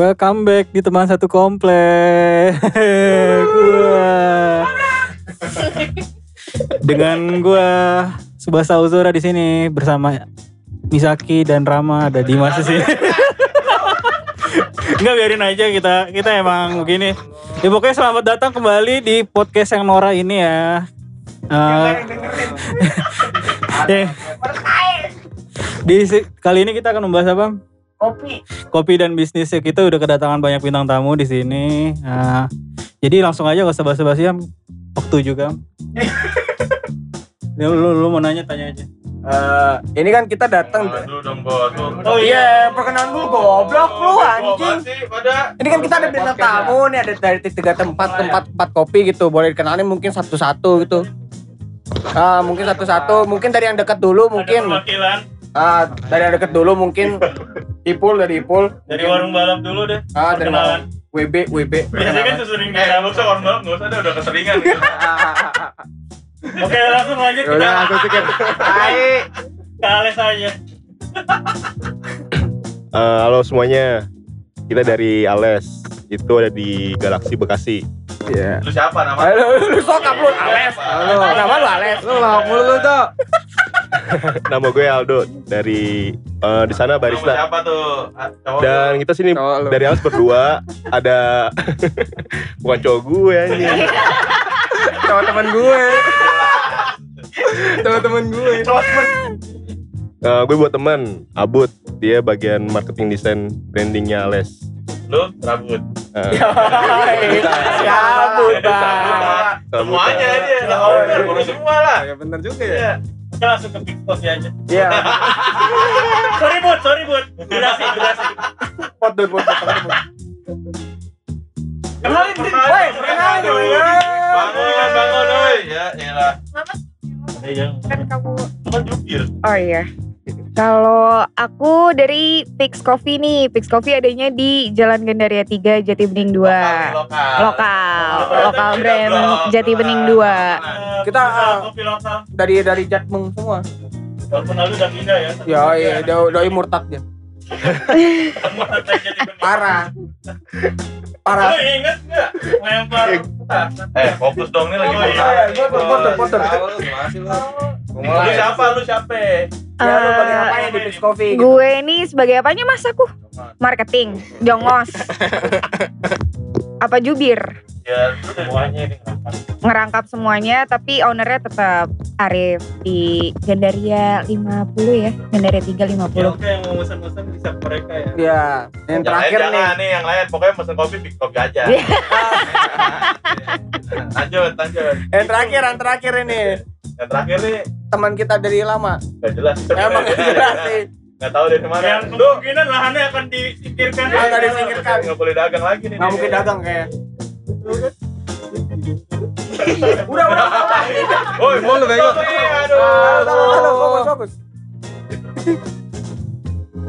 Welcome back di teman satu komplek. gua dengan gua Subasa Uzura di sini bersama Misaki dan Rama ada Dimas di sini. Enggak biarin aja kita kita emang begini. Ya pokoknya selamat datang kembali di podcast yang Nora ini ya. Eh, eh, di kali ini kita akan membahas apa? kopi kopi dan bisnis ya kita udah kedatangan banyak bintang tamu di sini. Nah, jadi langsung aja gak usah basa-basi ya. Waktu juga. ya, lu, lu mau nanya tanya aja. Eh, ini kan kita datang. Oh iya perkenalan dulu goblok lu anjing. ini kan kita ada bintang tamu nih ada dari tiga tempat tempat tempat kopi gitu. Boleh dikenalin mungkin satu-satu gitu. Ah, mungkin satu-satu. Mungkin dari yang dekat dulu mungkin. Perwakilan ah dari yang dekat dulu mungkin Ipul dari Ipul dari warung balap dulu deh. ah dari perkenalan. WB WB Biasanya kan sesering Eh, lu sih orang banget, nggak usah deh, udah keseringan gitu. Oke, langsung lanjut udah kita aku sikit hai ke Ales aja. Eh, halo semuanya, kita dari Ales. Itu ada di Galaksi Bekasi. iya Lu siapa nama? Halo, lu sokap lu Ales. Halo. Nama lu Ales. Lu mulu lu tuh. Nama gue Aldo dari eh, di sana Nama barista. siapa tuh? Ah, cowok Dan kita sini Cowok dari Ales berdua ada bukan cowok gue anjing. Sama teman gue. Sama teman gue. Eh, gue buat teman Abut, dia bagian marketing desain brandingnya Ales. Lu rambut. Ya, Bang. Semuanya dia, lah owner, semua lah. Ya bener juga ya. Kita langsung ke Big Boss aja. Iya. sorry bud, sorry bud. Durasi, durasi. Pot pot dulu. Kenalin, Din. Woi, kenalin ya. Bangun, kan bangun, oi. Ya, elah. Yang kan kamu Kan jubir. oh iya kalau aku dari Pix Coffee nih Pix Coffee adanya di Jalan Gandaria 3 Jati Bening 2 Lokal. lokal Lokal. lokal brand Blok. Jati Bening 2 Kita, ah, lokal. Dari dari Jatmeng semua. Walaupun lalu udah pindah ya. Ya, iya, do- doi murtad dia. Parah. Parah. Lu inget nggak lempar Eh, fokus dong nih lagi. Oh, fokus. iya, iya, foto, foto, foto. Lu siapa? Lu siapa? Ya, lu bagian Eh, apa ya di Pix Coffee? gitu? gue ini sebagai apanya mas aku marketing jongos apa jubir Ya, semuanya ini ngerapat. ngerangkap semuanya tapi ownernya tetap Arif di Gandaria 50 ya Gandaria 350 Ya, oke yang mau pesan-pesan bisa ke mereka ya. Iya, yang yang terakhir lain nih. jangan nih, yang lain pokoknya pesen kopi, big kopi aja. Iya. lanjut, lanjut. Yang terakhir, yang terakhir ini. Yang terakhir nih, Teman kita dari lama. gak jelas. Emang gak jelas sih. Gak tahu dari mana. Yang kemungkinan lahannya akan disingkirkan. Ah, nggak disingkirkan. Gak boleh dagang lagi nih. Nggak mungkin dagang kayak. Udah, udah. Woi, mau lu bego. Aduh. halo, fokus, fokus.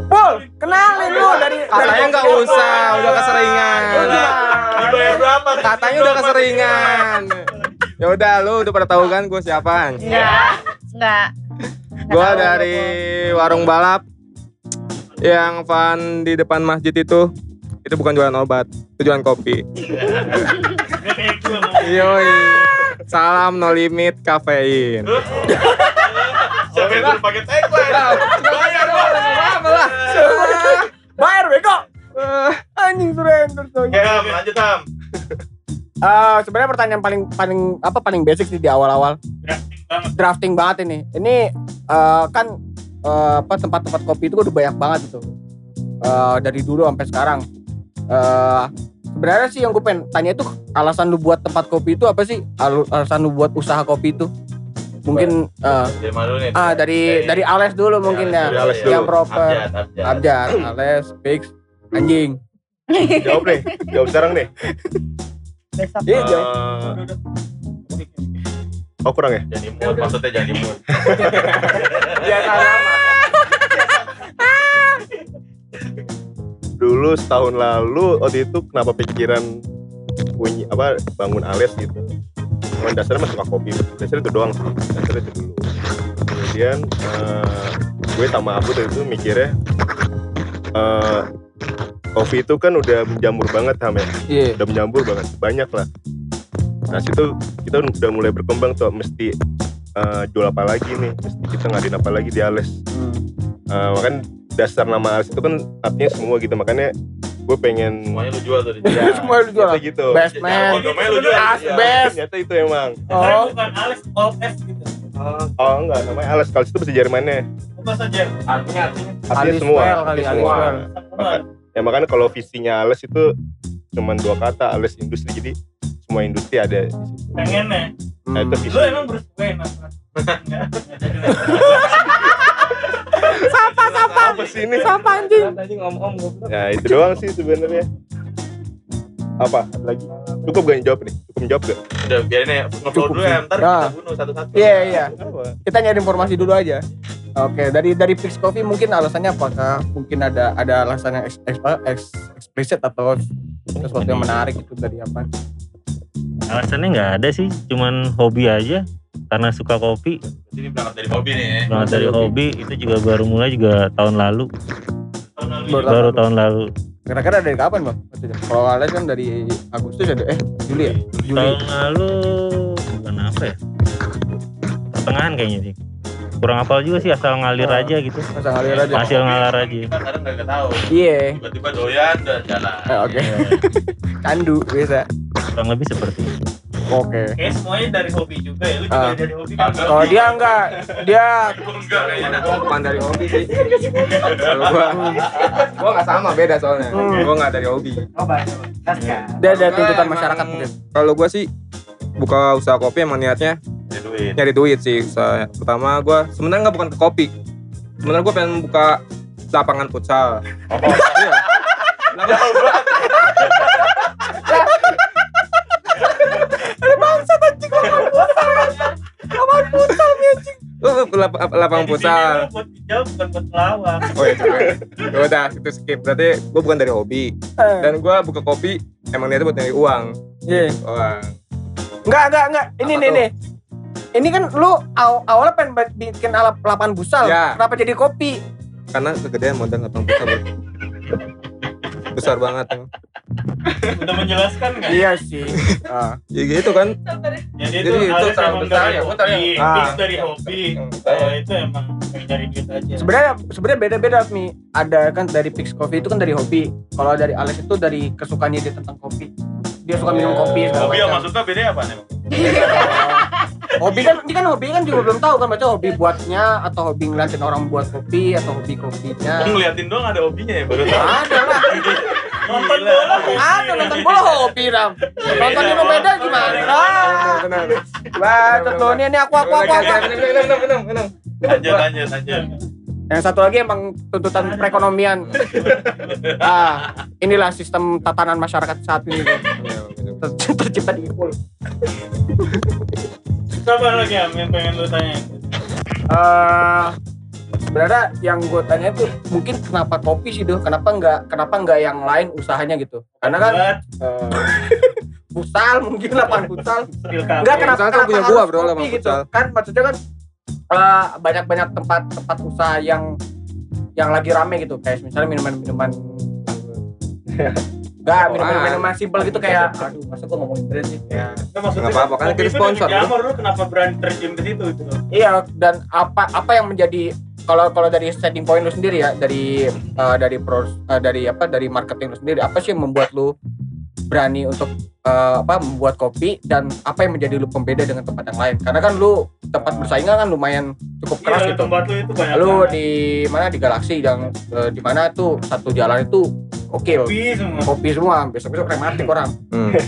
Pul, kenalin lu dari Katanya nggak usah, udah keseringan. Dibayar berapa? Katanya udah keseringan. Ya udah, lu udah pada tahu kan gue siapa? enggak enggak Gue dari warung balap yang fun di depan masjid itu. Itu bukan jualan obat, itu jualan kopi. Yoi. Salam no limit kafein. Siapa yang suruh pakai tagline? Bayar dong. Bayar bego. Anjing surrender tuh. Oke, Ham, lanjut Ham. Eh, sebenarnya pertanyaan paling paling apa paling basic sih di awal-awal. Drafting banget ini. Ini eh, kan eh, apa tempat-tempat kopi itu udah banyak banget gitu. Eh, dari dulu sampai sekarang. Eh sebenarnya sih yang gue pengen tanya itu alasan lu buat tempat kopi itu apa sih? Al- Alasan lu buat usaha kopi itu? Mungkin eh, Dari mana nih? ah dari dari Ales dulu mungkin ya. Dari Ales Yang proper. Abjad, abjad. Abjad, Ales, Fix, anjing. Jawab deh, jawab sekarang deh. Besok Iya, jawab. Eh, oh kurang ya? Jadi mood, maksudnya jadi mood. Lama. Dulu setahun lalu waktu itu kenapa pikiran punya apa bangun Ales gitu. Cuman dasarnya masuk kopi, dasarnya itu doang sih, dasarnya itu dulu. Kemudian eh, gue sama dari itu mikirnya eh, kopi itu kan udah menjamur banget ham ya Iya. udah menjamur banget banyak lah nah situ kita udah mulai berkembang tuh mesti eh, jual apa lagi nih mesti kita ngadain apa lagi di Ales Hmm. Eh, makanya dasar nama Ales itu kan artinya semua gitu makanya gue pengen Semuanya lu jual tadi. Ya, Semua lu jual. gitu Best Ya, man. kondomnya lu jual. As Iya. best. ternyata itu emang Oh. bukan Alex all S gitu. oh enggak namanya Ales kalau itu bahasa Jermannya Apa saja? Artinya artinya. artinya Alice semua kali, Artinya Alice semua. Ya makanya kalau visinya Ales itu cuman dua kata Ales industri jadi semua industri ada di situ Pengen ya. nah, itu visi Lu emang Bruce Wayne apa? Enggak. apa sih ini Apa anjing? Tadi ngomong goblok. ya itu doang sih sebenarnya apa lagi cukup gak yang jawab nih cukup jawab gak Udah biarin ya. Ngobrol dulu ya. Ntar kita bunuh satu-satu. Iya iya. Apa? Kita nyari informasi dulu aja. Oke, dari dari Fix Coffee mungkin alasannya apakah mungkin ada ada alasan yang eks, eks- eks- eksplisit atau sesuatu yang menarik itu dari apa? Alasannya nggak ada sih, cuman hobi aja. Karena suka kopi, Ini berangkat dari hobi nih. ya. banget dari hobi itu juga baru mulai juga tahun lalu, Tahun lalu Baru baru tahun lalu. Kira-kira dari kapan bang? Kalau Alex kan dari Agustus ada eh Juli ya? Juli. Tahun lalu bukan apa ya? Pertengahan kayaknya sih. Kurang hafal juga sih asal ngalir Ah. aja gitu. Masa ngalir aja. Hasil ngalir aja. Kita kadang nggak tahu. Iya. Tiba-tiba doyan dan jalan. Eh, Oke. Ya, Candu biasa. kurang lebih seperti itu. Oke. Kayak semuanya dari hobi juga ya. Lu juga Ah. dari hobi kan? Kalau dia enggak, dia enggak kayaknya. Bukan dari hobi sih. Kalau gua, gua nggak sama beda soalnya. Hmm. Gua nggak dari hobi. dia ada tuntutan masyarakat mungkin. Kalau gua sih buka usaha kopi emang niatnya duit. nyari duit sih. Usaha pertama gua sebenarnya nggak bukan ke kopi. Sebenarnya gua pengen buka lapangan futsal. Iya. Lapangan- Lu lap- lapangan Di sini futsal. lu buat dijawab bukan buat pelawak. Oh iya, coba. Ya udah, itu skip. Berarti gue bukan dari hobi. Dan gue buka kopi emang niatnya buat nyari uang. Iya. Uang. Enggak, enggak, enggak. Ini Apa nih tuh? nih. Ini kan lu aw- awalnya pengen bikin alap lapangan busal. Ya. Kenapa jadi kopi? Karena kegedean modal lapangan futsal. Bro. Besar banget. emang. Udah menjelaskan nggak? Iya sih. Ah. Ya gitu kan. Jadi, Jadi itu itu terlalu besar dari ya, hobi, fix Ah. dari hobi. Kalau itu emang cari duit aja. Sebenarnya sebenarnya beda-beda nih. Ada kan dari Pix Coffee itu kan dari hobi. Kalau dari Alex itu dari kesukaannya dia tentang kopi. Dia suka minum kopi segala Hobi yang macam. maksudnya beda apa nih? hobi kan ini kan hobi kan juga belum tahu kan baca hobi buatnya atau hobi ngeliatin orang buat kopi atau hobi kopinya. Oh ngeliatin doang ada hobinya ya baru tahu. Ada lah. Nonton bola. Ada nonton bola hobi Ram. Nonton Dino Medan gimana? Ah. Benar. Bacot lo ini ini aku aku aku. aku. Lanjut lanjut lanjut. Yang satu lagi emang tuntutan perekonomian. ah, inilah sistem tatanan masyarakat saat ini. Ter- tercipta di Ipul. Siapa lagi yang pengen lu tanya? Eh, sebenarnya yang gue tanya tuh mungkin kenapa kopi sih tuh? Kenapa nggak kenapa nggak yang lain usahanya gitu? Karena kan eh, futsal mungkin lapangan futsal. Enggak kenapa, kan kenapa punya gua, bro, kopi gitu. futsal. Kan maksudnya kan eh, banyak-banyak tempat tempat usaha yang yang lagi rame gitu kayak misalnya minuman-minuman Enggak, Oh, minuman-minuman simpel gitu kayak aduh masa gua ngomongin brand sih. Ya. Nggak, maksudnya apa-apa, kan kita itu sponsor, Jamur lu kenapa berani terjun ke situ gitu loh. Iya, dan apa apa yang menjadi kalau kalau dari setting point lu sendiri ya dari eh, dari pros eh, dari apa dari marketing lu sendiri apa sih yang membuat lu berani untuk eh, apa membuat kopi dan apa yang menjadi lu pembeda dengan tempat yang lain karena kan lu tempat bersaingnya kan lumayan cukup keras Iya, gitu tempat lu itu banyak lu banget. di mana di galaksi yang eh, di mana tuh satu jalan itu oke kopi semua. kopi semua besok besok rematik orang Hmm.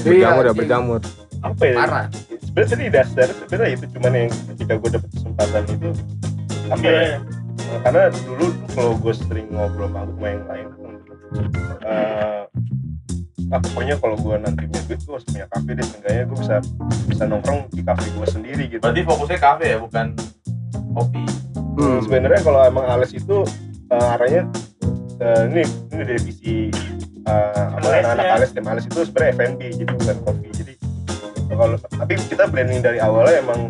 Iya, Berjamur ya, anjing. berjamur. apa ya parah sebenarnya tadi dasar sebenarnya itu cuman yang ketika gue dapet kesempatan itu apa ya Iya. Karena dulu kalau gue sering ngobrol sama yang lain eh ah pokoknya kalau gue nanti punya duit gue harus punya kafe deh seenggaknya gue bisa bisa nongkrong di kafe gue sendiri gitu Berarti fokusnya kafe ya bukan kopi. Hmm. sebenarnya kalau emang Ales itu eh, arahnya eh, ini ini dari visi eh, apa anak-anak ya. Ales tim Ales itu sebenarnya F&B jadi bukan kopi. Jadi kalau tapi kita branding dari awalnya emang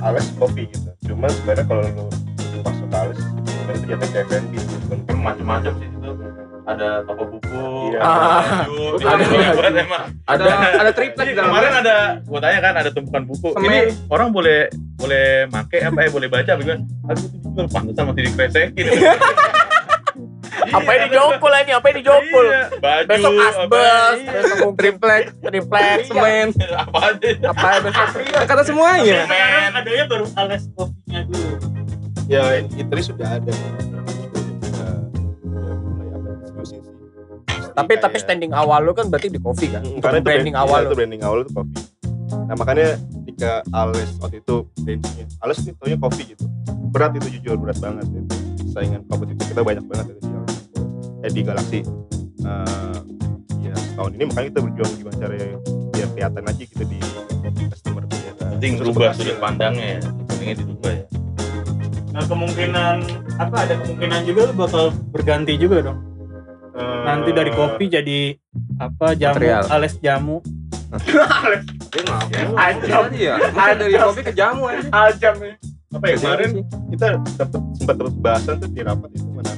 Ales kopi gitu. Cuman sebenarnya kalau lu masuk ke Ales sebenarnya jatuh ke F&B kan macam-macam sih itu. Ada toko buku Iya. ada Ah. baju itu Ada banget emang. Ada ada triplek kemarin ada gua tanya kan ada tumpukan buku. Semen. ini orang boleh boleh make apa ya boleh baca aku tuh dijual pantesan masih dikresekin Apa yang dijokul aja? Apa yang dijokul? Iya, baju Besok apa, asbes, iya. besok triplek, triplek, semen, apa aja apa ya besok? kata semuanya. Sekarang adanya baru ales kopinya dulu. ya Itri sudah ada sudah sudah mulai apa diskusi sih Tapi tapi standing awal lu kan berarti di kopi kan? Mm, karena itu branding brand- awal iya, lu. itu branding awal itu kopi nah makanya ketika Ales waktu itu brandingnya Ales itu taunya kopi gitu berat itu jujur berat banget itu saingan kompetitif kita banyak banget itu di Ales eh di Galaxy Eh, ya tahun ini makanya kita berjuang gimana caranya biar kelihatan aja gitu di customer ternyata penting Terus berubah sudut pandangnya ya pentingnya dirubah ya. Nah kemungkinan apa ada kemungkinan juga lu bakal berganti juga dong. Eh, nanti dari kopi jadi apa jamu Material. ales jamu. Dia ngapain? Ajam. Iya, masa dari kopi ke jamu aja. Ajam apa ya kemarin kita dapat sempat dapat bahasan tuh di rapat itu mana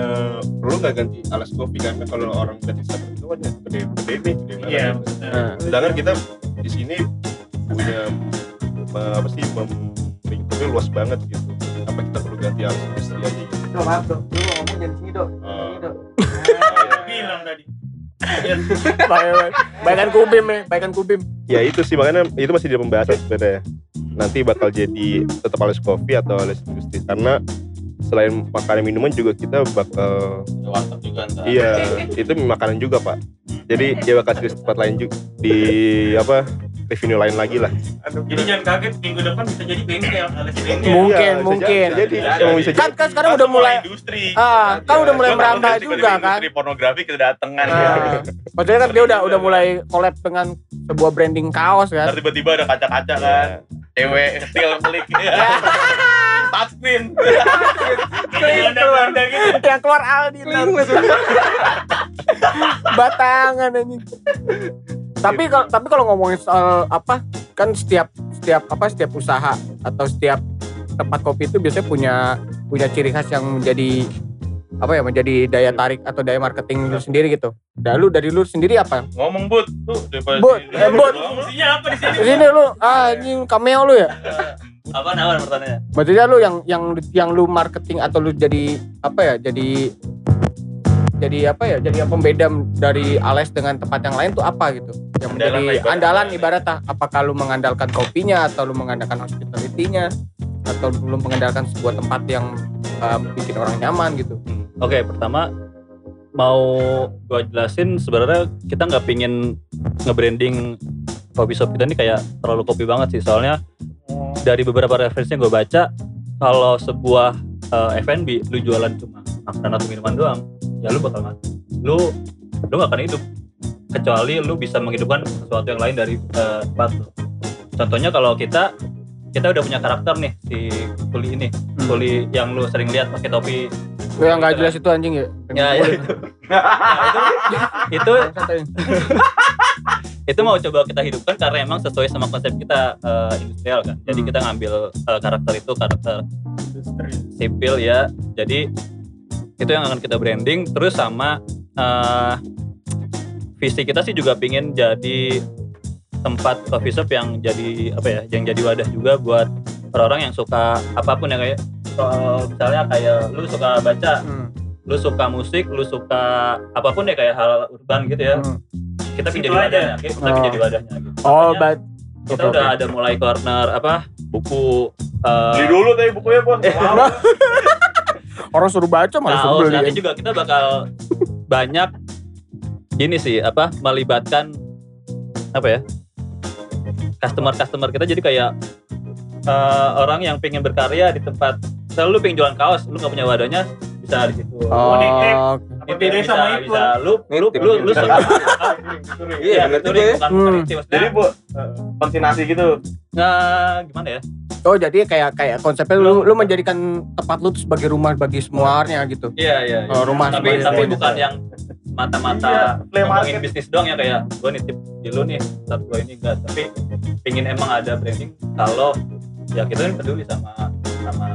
Eh, perlu nggak ganti alas kopi karena kalau orang ganti sabun itu kan ya gede gede nih gede banget. Iya, Nah, sedangkan kita di sini punya eh, apa sih lingkupnya luas banget gitu apa kita perlu ganti alas aja gitu Dok, maaf dok. Lu ngomong jangan sini dok. Eh, Dok. bilang tadi. Baik, Baikan kubim nih, baikan kubim. ya itu sih makanya itu masih di pembahasan sebenarnya nanti bakal jadi tetap alas kopi atau alas industri karena selain makanan minuman juga kita bakal ada warteg juga ntar Iya, itu makanan juga pak. Jadi dia bakal di tempat lain juga di apa revenue lain lagi lah. Jadi jangan kaget minggu depan bisa jadi bengkel. Mungkin, Iya, bisa mungkin. Jadi, jadi Bisa emang jadi. bisa Kan jadi. kan sekarang udah mulai industri ah, kan udah mulai merambah juga kan. industri pornografi kedatangan ya. Nah, maksudnya kan dia udah udah mulai collab dengan sebuah branding kaos kan. Tiba-tiba ada kaca-kaca kan cewek kecil klik ya touchscreen benda gitu. Yang keluar Aldi batangan anjing. Tapi kalau tapi kalau ngomongin soal apa kan setiap setiap apa setiap usaha atau setiap tempat kopi itu biasanya punya punya ciri khas yang menjadi apa ya menjadi daya tarik atau daya marketing lu sendiri gitu. Dan lu dari lu sendiri apa? ngomong but tuh daripada But, di- eh, but. Fungsinya apa di sini? Di sini lu ah anjing cameo lu ya. Apa nama pertanyaannya? Maksudnya lu yang yang yang lu marketing atau lu jadi apa ya? Jadi jadi apa ya? Jadi yang pembeda dari Ales dengan tempat yang lain tuh apa gitu? Yang Andalan menjadi ibarat. andalan ibarat apakah lu mengandalkan kopinya atau lu mengandalkan hospitality-nya atau lu mengandalkan sebuah tempat yang um, bikin orang nyaman gitu. Oke, pertama mau gua jelasin sebenarnya kita nggak pingin nge-branding kopi shop kita ini kayak terlalu kopi banget sih. Soalnya dari beberapa referensi yang gue baca, kalau sebuah eh, F&B lu jualan cuma makanan atau minuman doang, ya lu bakal mati. Lu lu gak akan hidup kecuali lu bisa menghidupkan sesuatu yang lain dari eh, tempat lu. Contohnya kalau kita kita udah punya karakter nih si kuli ini, kuli yang lu sering lihat pakai topi Lu yang nggak jelas itu anjing ya. Ya, ya itu. itu itu mau coba kita hidupkan karena emang sesuai sama konsep kita eh, industrial kan. Jadi Hmm. kita ngambil eh, karakter itu karakter sipil ya. Jadi itu yang akan kita branding terus sama eh, visi kita sih juga pingin jadi tempat coffee shop yang jadi apa ya, yang jadi wadah juga buat orang-orang yang suka apa pun ya kayak soal misalnya kayak lu suka baca Hmm. lu suka musik, lu suka apa pun ya kayak hal urban gitu ya. Hmm. Kita Situ pengen jadi aja. wadahnya, kita Oh. pengen jadi wadahnya gitu. Oh, Makanya bat. kita udah ada mulai corner apa buku eh, beli dulu tadi bukunya bos Mau. Orang suruh baca malah suruh kaos. beli. Nanti juga kita bakal banyak ini sih apa melibatkan apa ya customer customer kita jadi kayak eh, orang yang pengen berkarya di tempat selalu pengen jualan kaos lu nggak punya wadahnya bisa di situ Oh, bisa, sama itu? bisa. lu lu Nitip, lu lu suka Iya, bener itu juga ya. bukan Hmm. jadi bu eh, konsinasi gitu Nah, gimana ya? oh jadi kayak kayak konsepnya lu lu menjadikan tempat lu tuh sebagai rumah bagi semuanya gitu. Iya, iya. iya. Oh, rumah tapi tapi bukan yang mata-mata Iya, ngomongin market. bisnis doang ya kayak gue nitip di lu nih, saat gue ini enggak. Tapi pingin emang ada branding kalau ya kita kan peduli sama sama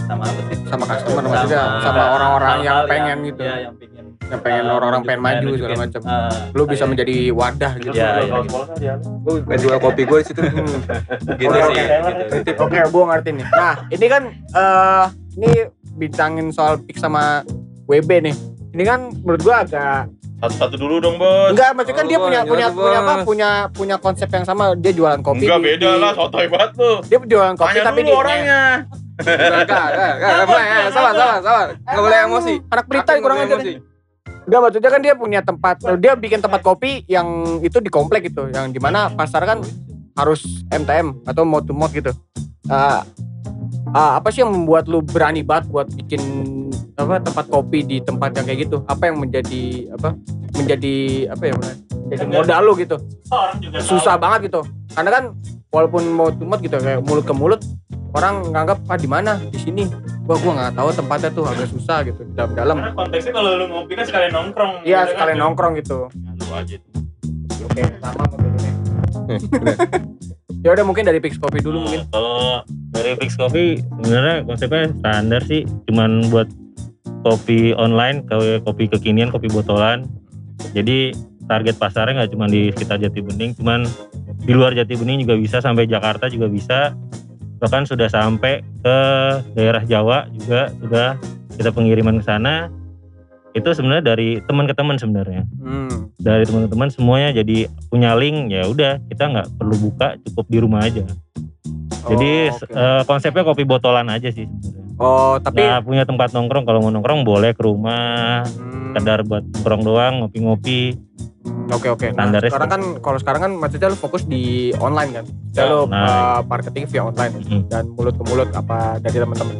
sama apa sih? sama customer maksudnya sama orang-orang yang pengen gitu Iya, yang pengen yang pengen uh, orang-orang pengen maju nunjukin, segala macam uh, lu bisa kayak- menjadi wadah gitu Iya, iya. Kalau sekolah kan dia Gue pengen jual kopi gue di situ. gitu Oke, sih. oke. gitu. Oke, gua ngerti nih. Nah, ini kan eh ini bincangin soal pick sama WB nih. Ini kan menurut gua agak satu-satu dulu dong bos. enggak maksudnya kan Oh, dia punya punya tuh, punya apa? Punya punya konsep yang sama. Dia jualan kopi. Enggak beda di- lah, sotoy banget lu. Dia jualan kopi Tanya tapi dulu di orangnya. Enggak, enggak, enggak, Sabar, sabar, sabar. Enggak boleh emosi. Anak berita kurang nggak aja. boleh emosi. Enggak maksudnya kan dia punya tempat dia bikin tempat kopi yang itu di komplek gitu, yang di mana pasar kan harus MTM atau mode to mode gitu. Eh, eh, apa sih yang membuat lu berani banget buat bikin apa tempat kopi di tempat yang kayak gitu? Apa yang menjadi apa? Menjadi apa ya? Menjadi modal lu gitu. Susah banget gitu. Karena kan walaupun mode to mode gitu kayak mulut ke mulut orang nganggap ah di mana di sini gua gua nggak tahu tempatnya tuh agak susah gitu dalam-dalam Karena konteksnya kalau lu ngopi kan sekalian nongkrong. iya gitu kan. sekalian nongkrong gitu Lu aja. Oke, sama ya udah mungkin dari Pix Coffee dulu mungkin. Kalau dari Fix Coffee sebenarnya konsepnya standar sih, cuman buat kopi online, kayak kopi kekinian, kopi botolan. Jadi target pasarnya nggak cuma di sekitar Jati Bening, cuman di luar Jati Bening juga bisa sampai Jakarta juga bisa. Bahkan sudah sampai ke daerah Jawa juga sudah kita pengiriman ke sana. Itu sebenarnya dari teman ke teman sebenarnya Hmm. dari teman-teman semuanya jadi punya link ya udah kita nggak perlu buka cukup di rumah aja jadi oh, oke. eh, konsepnya kopi botolan aja sih sebenarnya oh, tapi nggak punya tempat nongkrong kalau mau nongkrong boleh ke rumah Hmm, sekedar buat nongkrong doang ngopi-ngopi Oke oke. Nah, sekarang kan kalau sekarang kan maksudnya lu fokus di online kan. Ya, lu Online. uh, marketing via online Mm. dan mulut ke mulut apa dari teman-teman.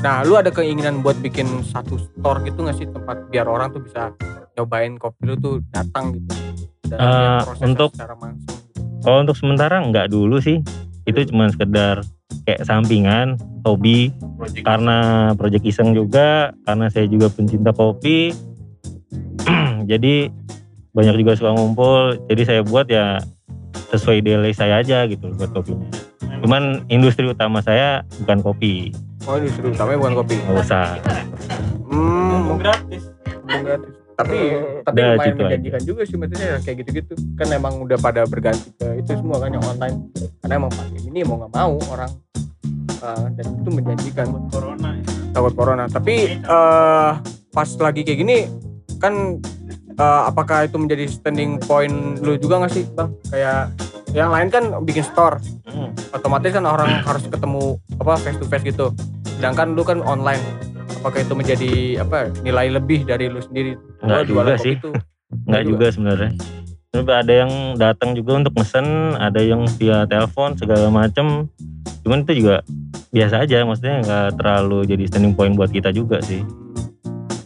Nah, lu ada keinginan buat bikin satu store gitu nggak sih tempat biar orang tuh bisa nyobain kopi lu tuh datang gitu. Dan prosesnya untuk- secara langsung. kalau untuk sementara nggak dulu sih itu cuma sekedar kayak sampingan hobi Project karena project iseng juga karena saya juga pencinta kopi jadi banyak juga suka ngumpul jadi saya buat ya sesuai delay saya aja gitu buat kopinya cuman industri utama saya bukan kopi Oh, industri utamanya bukan kopi. nggak usah Hmm, gratis. Gratis. tapi tapi Udah, lumayan gitu aja. menjanjikan juga sih maksudnya ya, kayak gitu-gitu kan emang udah pada berganti ke itu semua kan yang online karena emang pakai ini mau nggak mau orang Uh, dan itu menjanjikan Corona. ya. takut corona tapi eh pas lagi kayak gini kan eh, apakah itu menjadi standing point lu juga nggak sih bang? Kayak yang lain kan bikin store. Hmm. otomatis kan orang harus ketemu apa face to face gitu. Sedangkan lu kan online. Apakah itu menjadi apa nilai lebih dari lu sendiri? Nggak juga sih. itu. Nggak juga. sebenarnya. Sebenarnya ada yang datang juga untuk mesen ada yang via telepon segala macem. Cuman itu juga biasa aja maksudnya nggak terlalu jadi standing point buat kita juga sih.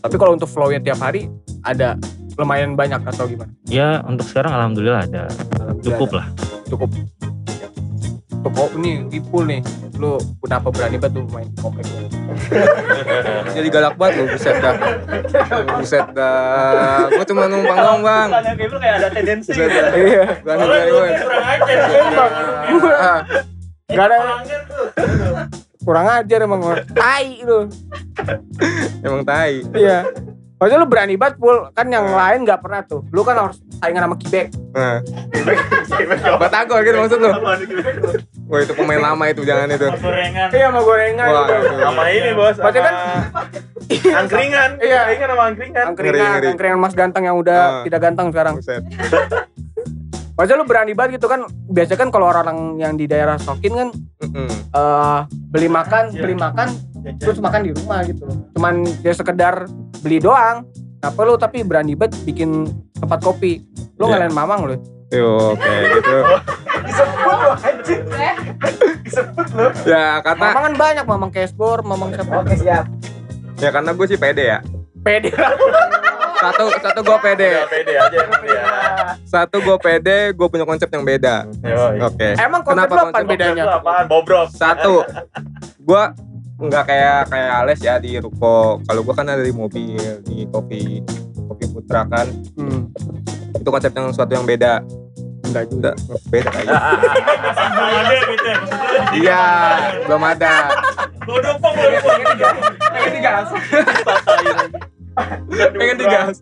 Tapi kalau untuk flow-nya tiap hari ada lumayan banyak atau gimana ya untuk sekarang alhamdulillah ada Alhamdulillah cukup ada. lah cukup cukup oh, ini Ipul nih lu kenapa berani banget tuh main komplek lu? Jadi galak banget lu, buset dah. Buset dah. Gua cuma numpang doang, Bang. Tanya kayak lu kayak ada tendensi iya lu banget. kurang ajar. Ah, Gak ada kurang ajar emang tai lu Emang tai. iya Maksudnya lu berani banget Pul Kan yang lain gak pernah tuh Lu kan harus saingan sama Kibek Nah. Batagor gitu maksud lu. Wah, itu pemain lama itu, jangan itu. Gorengan. Iya sama gorengan Wah, gitu. itu. sama ini bos Maksudnya kan angkringan Iya. angkringan sama angkringan Angkringan, angkringan mas ganteng yang udah Ah. tidak ganteng sekarang Buset. Maksudnya lu berani banget gitu kan Biasanya kan kalau orang yang di daerah Sokin kan Mm-mm. eh beli makan, beli makan terus makan di rumah gitu loh. Cuman dia sekedar beli doang. Apa lu tapi berani banget bikin tempat kopi. Lu Iya. ngalahin mamang lu. Yo, oke gitu. Ya kata Mamang kan banyak, mamang cashboard, mamang siapa. Oke, siap. ya karena gue sih pede ya. Pede lah. Satu satu gue pede. ya pede aja dia Satu gue pede, gue punya konsep yang beda. Oke. Emang konsep Kenapa lu apa konsep bedanya? Apaan bobrok Satu, gue nggak kayak kayak Ales ya di ruko. Kalau gue kan ada di mobil, di kopi kopi putra kan. Hmm, Itu konsep yang suatu yang beda. enggak juga. Beda kayaknya. Gitu ya. maksudnya. Iya, belum ada. Bodoh bodoh pong. Pengen digas. Pengen digas.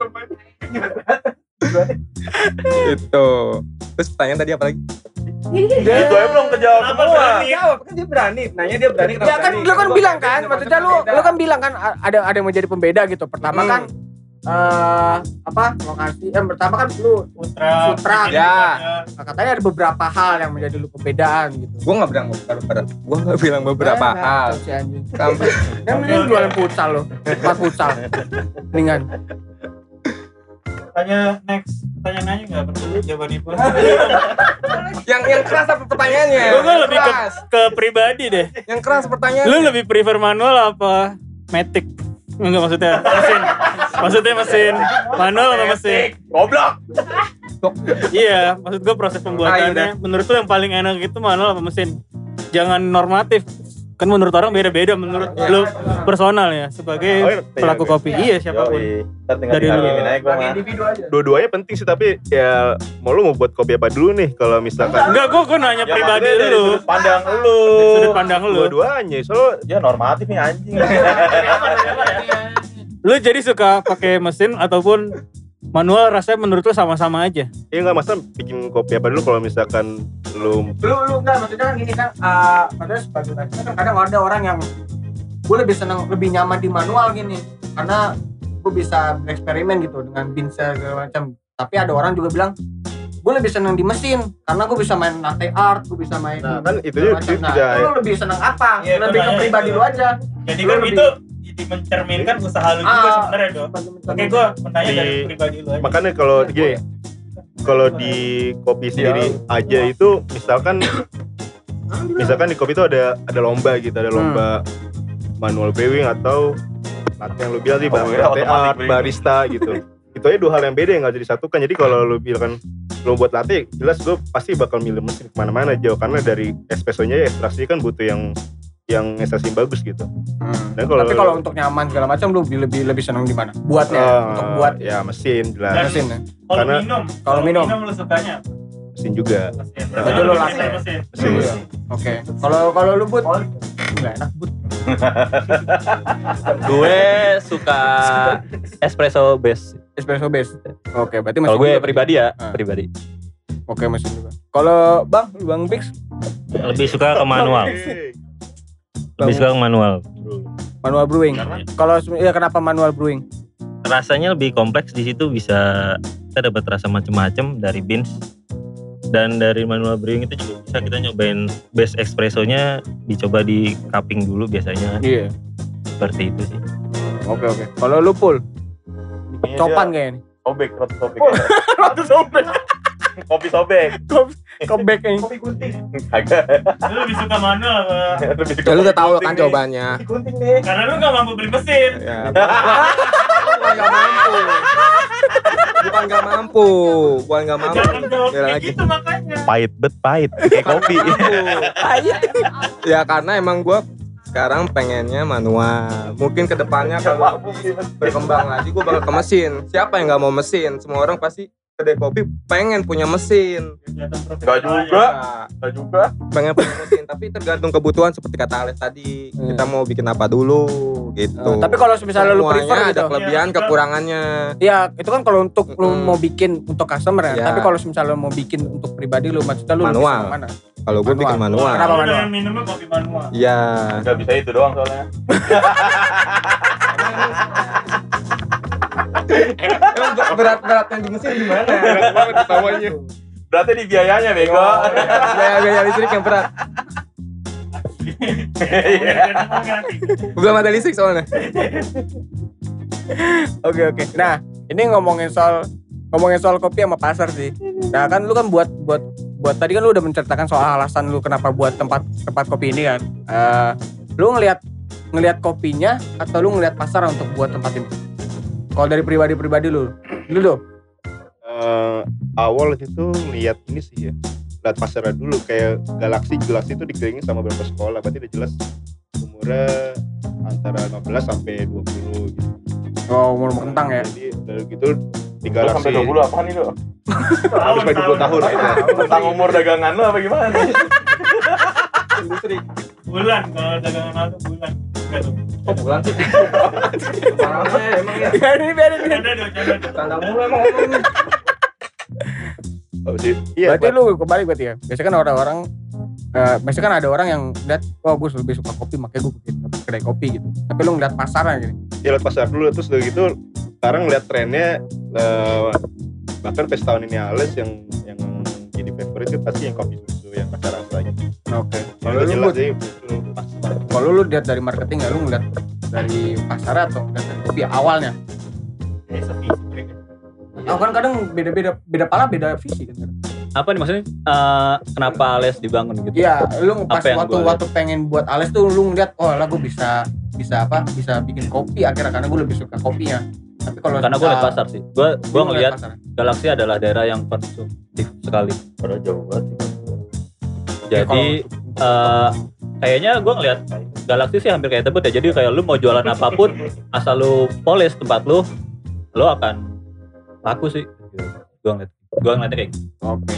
Itu. Terus pertanyaan tadi apa lagi? Itu aja belum kejawab Kenapa semua. berani? Jawab kan dia berani. Nanya dia berani Ya kan lu kan bilang kan, maksudnya lu lu kan bilang kan ada ada yang menjadi pembeda gitu. Pertama Hmm. kan eh apa lokasi yang pertama kan lu Sutra. Sutra. Ya. katanya ada beberapa hal yang menjadi lu pembedaan gitu. Gua nggak bilang beberapa. Gua nggak bilang beberapa Eh, hal. Sampai Yang mending jualan futsal lo, tempat futsal. Mendingan. Tanya next. Pertanyaan nanya nggak perlu jawaban itu. yang yang keras apa pertanyaannya? Gue lebih ke, keras. ke pribadi deh. Yang keras pertanyaan. Lu lebih prefer manual apa matic? Enggak maksudnya mesin. Maksudnya mesin. Manual apa mesin? Goblok. Iya, maksud gue proses pembuatannya. Menurut lu yang paling enak itu manual apa mesin? Jangan normatif. Kan menurut orang beda-beda. Menurut Iya. lu personal ya sebagai Oh, iya, pelaku iya. kopi. Iya siapa pun. Ntar tinggal Dari lu. gua. Dua-duanya penting sih tapi ya mau lu mau buat kopi apa dulu nih kalau misalkan Enggak, gue gue nanya Ya, pribadi lu. sudut pandang lu. Sudut pandang lu. dua-duanya soalnya Ya normatif nih anjing. Lu jadi suka pakai mesin ataupun manual rasanya menurut lu sama-sama aja. ya nggak masalah bikin kopi apa dulu kalau misalkan lu Lu lu enggak maksudnya kan gini kan eh maksudnya sebagai kan kadang ada orang yang gue lebih seneng lebih nyaman di manual gini karena gue bisa bereksperimen gitu dengan bean segala macam. Tapi ada orang juga bilang gue lebih seneng di mesin karena gue bisa main latte art, gue bisa main nah kan itu juga. Nah, tidak lu lebih seneng apa? Iya, lebih ke pribadi itu. lu aja. Jadi Lu kan lebih- itu jadi mencerminkan usaha lu juga Ah. sebenarnya dong. Oke, gua bertanya Di- dari pribadi lu aja. makanya kalau gini kalau di kopi sendiri aja itu misalkan misalkan di kopi itu ada ada lomba gitu ada lomba manual brewing atau latte yang lu bilang sih Oh, iya, latte art barista gitu. Itu aja dua hal yang beda yang gak bisa disatukan. Jadi kalau lu bilang lu buat latte jelas gue pasti bakal milih mesin ke mana-mana jauh. Karena dari espressonya ya ekstraksi kan butuh yang yang yang bagus gitu dan kalau Tapi kalau untuk nyaman segala macam lu lebih lebih, lebih seneng di mana? Buatnya eh, untuk buat ya mesin jelas Dan- mesin ya. Kalau karena- minum, kalau minum. lu sukanya apa? mesin juga mesin. Berarti lu Mesin, latte. mesin. mesin Iya. Oke. Kalau kalau lu but enggak enak but. Gue suka espresso base. Espresso base. Oke, berarti Kalau mesin gue juga. pribadi ya, Ah. pribadi. Oke, mesin juga. Kalau Bang, Bang Bix Lebih suka ke manual. Lebih suka ke manual. manual brewing. Kalau ya kenapa manual brewing? Rasanya lebih kompleks di situ bisa kita dapat rasa macam-macam dari beans dan dari manual brewing itu juga bisa kita nyobain base espressonya dicoba di cupping dulu biasanya Iya. seperti itu sih. Oke, oke. Kalau lu full Iya, copan kayaknya nih. Sobek, roti sobek. Roti sobek. Kopi sobek. Comeback nih. Kagak. Lu lebih suka manual apa? Lebih suka Ya lu udah kopi tahu gunting kan jawabannya. Kopi gunting nih. Karena lu gak mampu beli mesin. Ya. Bukan gak mampu. Bukan gak mampu. Bukan gak mampu. Jangan jawab kayak lagi. gitu makanya. pahit bet pahit kayak kopi ya karena emang gue sekarang pengennya manual. Mungkin ke depannya kalau berkembang lagi gue bakal ke mesin. Siapa yang nggak mau mesin? Semua orang pasti kedai kopi pengen punya mesin. Enggak juga. Nah, Enggak juga. pengen punya mesin tapi tergantung kebutuhan seperti kata Alex tadi Hmm. kita mau bikin apa dulu gitu Eh, tapi kalau misalnya lu prefer Semuanya gitu. ada kelebihan Iya. kekurangannya Ya, itu kan kalau untuk lu Mm-mm. mau bikin untuk customer ya. Ya. Tapi kalau misalnya lu mau bikin untuk pribadi lu maksudnya lu Manual. mana? kalau gue bikin Manual. Kenapa Lu manual? minumnya kopi manual. ya Enggak bisa itu doang soalnya. emang berat berat yang di mesin gimana banget ketawanya Berarti di biayanya bego. biaya biaya listrik yang berat Iya. belum ada listrik soalnya Oke oke. Nah ini ngomongin soal ngomongin soal kopi sama pasar sih. Nah kan lu kan buat buat buat tadi kan lu udah menceritakan soal alasan lu kenapa buat tempat tempat kopi ini kan. Eh, lu ngelihat ngelihat kopinya atau lu ngelihat pasar untuk buat tempat ini? Kalau dari pribadi-pribadi lu, lu dong. Eh, awal itu lihat ini sih ya lihat pasarnya dulu kayak galaksi galaksi itu dikelilingi sama beberapa sekolah berarti udah jelas umurnya antara 15 sampai 20 gitu Oh umur kentang ya. jadi dari gitu di Lu galaksi sampai 20 apaan nih lu? habis sampai 20 tahun itu Tentang umur dagangan lu apa gimana? Umur Bulan kalau dagangan Aldo bulan. Oh bulan sih. Parahnya emang ya. Biarin biarin. Tanda mulu emang ngomong. Oh. Iya, Berarti lu kebalik berarti ya. Biasanya kan orang-orang eh biasanya kan ada orang yang lihat wah gue lebih suka kopi makanya gue bikin kedai kopi gitu. Tapi lu ngeliat pasarnya gini. ya lihat pasar dulu terus udah gitu sekarang lihat trennya eh, bahkan pesta tahun ini Ales yang yang jadi favorit itu pasti yang kopi susu yang pasar rasa gitu. Oke. Kalau Kalau lu jelas sih. Kalau lu lihat dari marketing ya lu ngeliat dari pasar atau ngeliat dari kopi awalnya. Eh, sepi sebenarnya. Oh kan kadang beda-beda beda pala beda visi kan. Apa nih maksudnya? eh, kenapa Ales dibangun gitu? Iya, lu pas Apa waktu waktu pengen buat ales tuh lu ngeliat oh lah gue bisa bisa apa bisa bikin kopi akhirnya karena gue lebih suka kopinya. Tapi kalau Karena gue liat uh, pasar sih. Gue gue ngeliat. Galaksi adalah daerah yang konsumtif sekali. Padahal jauh banget sih. Ya, Jadi eh, kayaknya gue ngeliat Galaksi sih hampir kayak tebet ya. Jadi kayak lu mau jualan apa pun, asal lu polis tempat lu, lu akan laku sih. Gue ngeliat, gue ngeliatnya kayak gitu. Oke.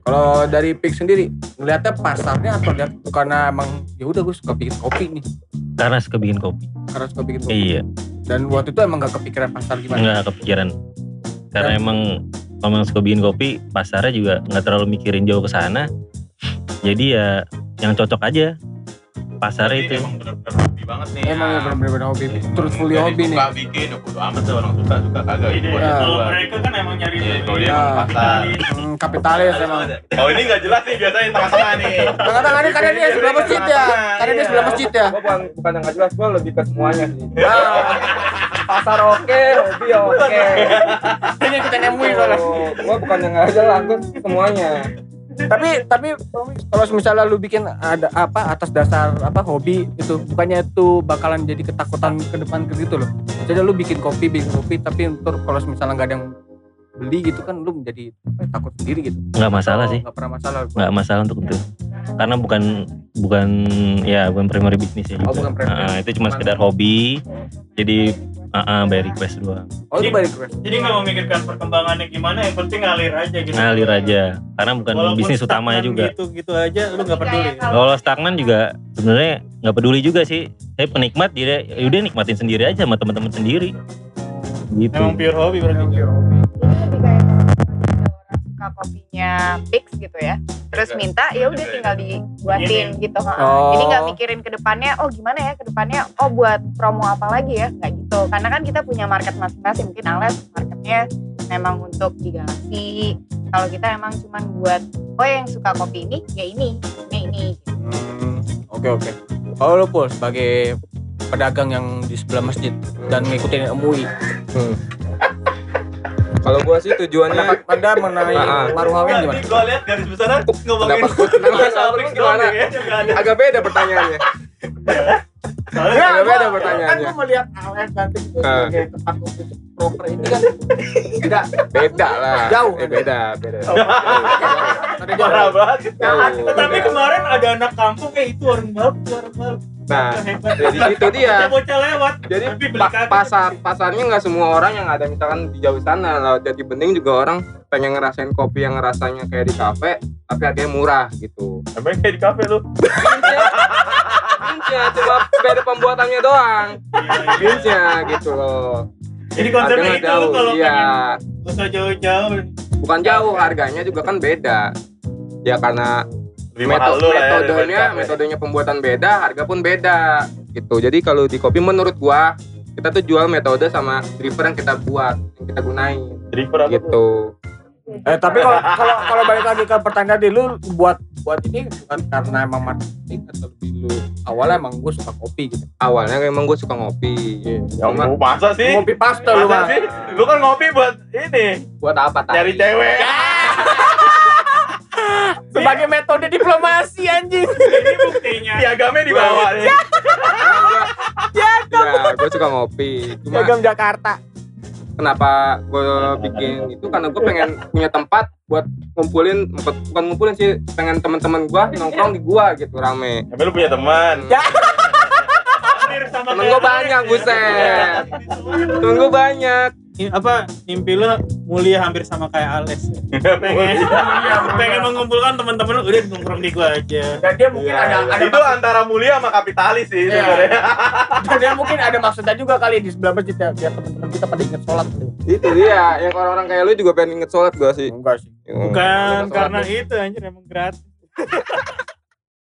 Kalau dari Pik sendiri ngeliatnya pasarnya atau lihat karena emang ya udah gue suka bikin kopi nih Karena suka bikin kopi. karena suka bikin kopi. Iya, Dan waktu itu emang gak kepikiran pasar gimana? nggak kepikiran. Karena emang kalau emang suka bikin kopi, pasarnya juga nggak terlalu mikirin jauh ke sana. Jadi ya yang cocok aja pasarnya itu. Emang bener-bener hobi banget nih. Emang ya bener-bener hobi, truthfully Jadi hobi nih. Suka bikin, udah bodo amat tuh orang suka suka kagak. Itu buat Ya. kalau gua. mereka kan emang nyari Iya, duit. kalau dia Ya. emang pasar. Hmm, kapitalis emang. Oh ini nggak jelas nih biasanya tengah-tengah nih. Tengah-tengah ini karena dia sebelah masjid ya. Karena dia sebelah masjid ya. Gue bukan bukan yang nggak jelas, gue lebih ke semuanya sih. Ah, Pasar oke, hobi oke. Ini kita nemui soalnya. Gue bukan yang nggak jelas, gue semuanya. Tapi tapi kalau misalnya lu bikin ada apa atas dasar apa hobi itu bukannya itu bakalan jadi ketakutan ke depan gitu loh. Jadi lu bikin kopi bikin kopi tapi ntar kalau misalnya nggak ada yang beli gitu kan lu menjadi apa, takut sendiri gitu Nggak masalah sih. nggak pernah masalah nggak masalah untuk itu karena bukan bukan ya bukan primary bisnis ya Oh, juga. bukan primary. Ah, itu cuma sekedar hobi jadi ah, ah, by request doang oh itu balik request Jadi nggak memikirkan perkembangannya gimana, yang penting ngalir aja gitu. ngalir aja karena bukan Walaupun bisnis utamanya juga Gitu gitu aja, lu nggak peduli. kalau stagnan juga sebenarnya nggak peduli juga sih saya penikmat jadi ya udah nikmatin sendiri aja sama teman-teman sendiri gitu Emang pure hobi berarti. Ada orang suka kopinya fix gitu ya. Terus minta ya udah tinggal dibuatin gitu. Oh. jadi nggak mikirin ke depannya oh gimana ya ke depannya? Oh buat promo apa lagi ya? Nggak gitu. Karena kan kita punya market masing-masing. Mungkin Ales marketnya memang untuk di Galaxy. Kalau kita emang cuman buat oh yang suka kopi ini ya ini ini ini. Hmm, oke oke. Kalau lu pul sebagai pedagang yang di sebelah masjid dan ngikutin MUI Kalau gue sih tujuannya anda mengenai ah. Maruhawin gimana Gue lihat garis besarnya ngomongin masalah gimana? Agak beda pertanyaannya. Soalnya Agak beda Kan pertanyaannya. gue melihat Ales dan itu sebagai tempat untuk proper ini kan tidak Beda lah. Jauh. Eh, beda, beda. Parah banget. Tetapi kemarin ada anak kampung kayak itu orang baru, orang baru. Nah, jadi itu dia. Lewat. Jadi pasar pasarnya nggak semua orang yang ada misalkan di jauh sana lah. Jadi bening juga orang pengen ngerasain kopi yang rasanya kayak di kafe tapi harganya murah gitu. Emang kayak di kafe lu. Beansnya cuma beda pembuatannya doang. Beansnya gitu loh. Jadi konsepnya itu lu kalau iya. pengen usah jauh-jauh. Bukan jauh, harganya juga kan beda. Ya karena metode ya. metodenya kafe. metodenya pembuatan beda, harga pun beda gitu. Jadi kalau di kopi menurut gua kita tuh jual metode sama dripper yang kita buat, yang kita gunain Dripper apa gitu. Eh tapi kalau kalau kalau balik lagi ke pertanyaan tadi lu buat buat ini bukan karena emang marketing atau lebih lu awalnya emang gue suka kopi gitu. Awalnya emang gue suka ngopi. Ya Cuma lu masa sih? Ngopi paste lu Masa mah. sih? Lu kan ngopi buat ini, buat apa tadi? nyari cewek. Sebagai metode diplomasi anjing. Ini buktinya. Piagamnya di bawah nih. Ya, gue suka ngopi. Cuma Piagam Jakarta. kenapa gue bikin itu karena gue pengen punya tempat buat ngumpulin bukan ngumpulin sih pengen teman-teman gue nongkrong di gua gitu rame. Emang lu punya teman? Ya. Hampir sama Temen Alex banyak, ya. buset. Temen gue banyak. Apa mimpi lu mulia hampir sama kayak Ales ya. pengen pengen mengumpulkan teman-teman lu udah nongkrong di gua aja Dan dia mungkin Iya, ada iya. ada itu antara mulia sama kapitalis sih Iya. sebenarnya. dan dia mungkin ada maksudnya juga kali di sebelah masjid ya biar teman-teman kita pada inget sholat Itu dia, yang orang-orang kayak lu juga pengen inget sholat gua sih. enggak sih Yang bukan karena tuh. itu anjir emang gratis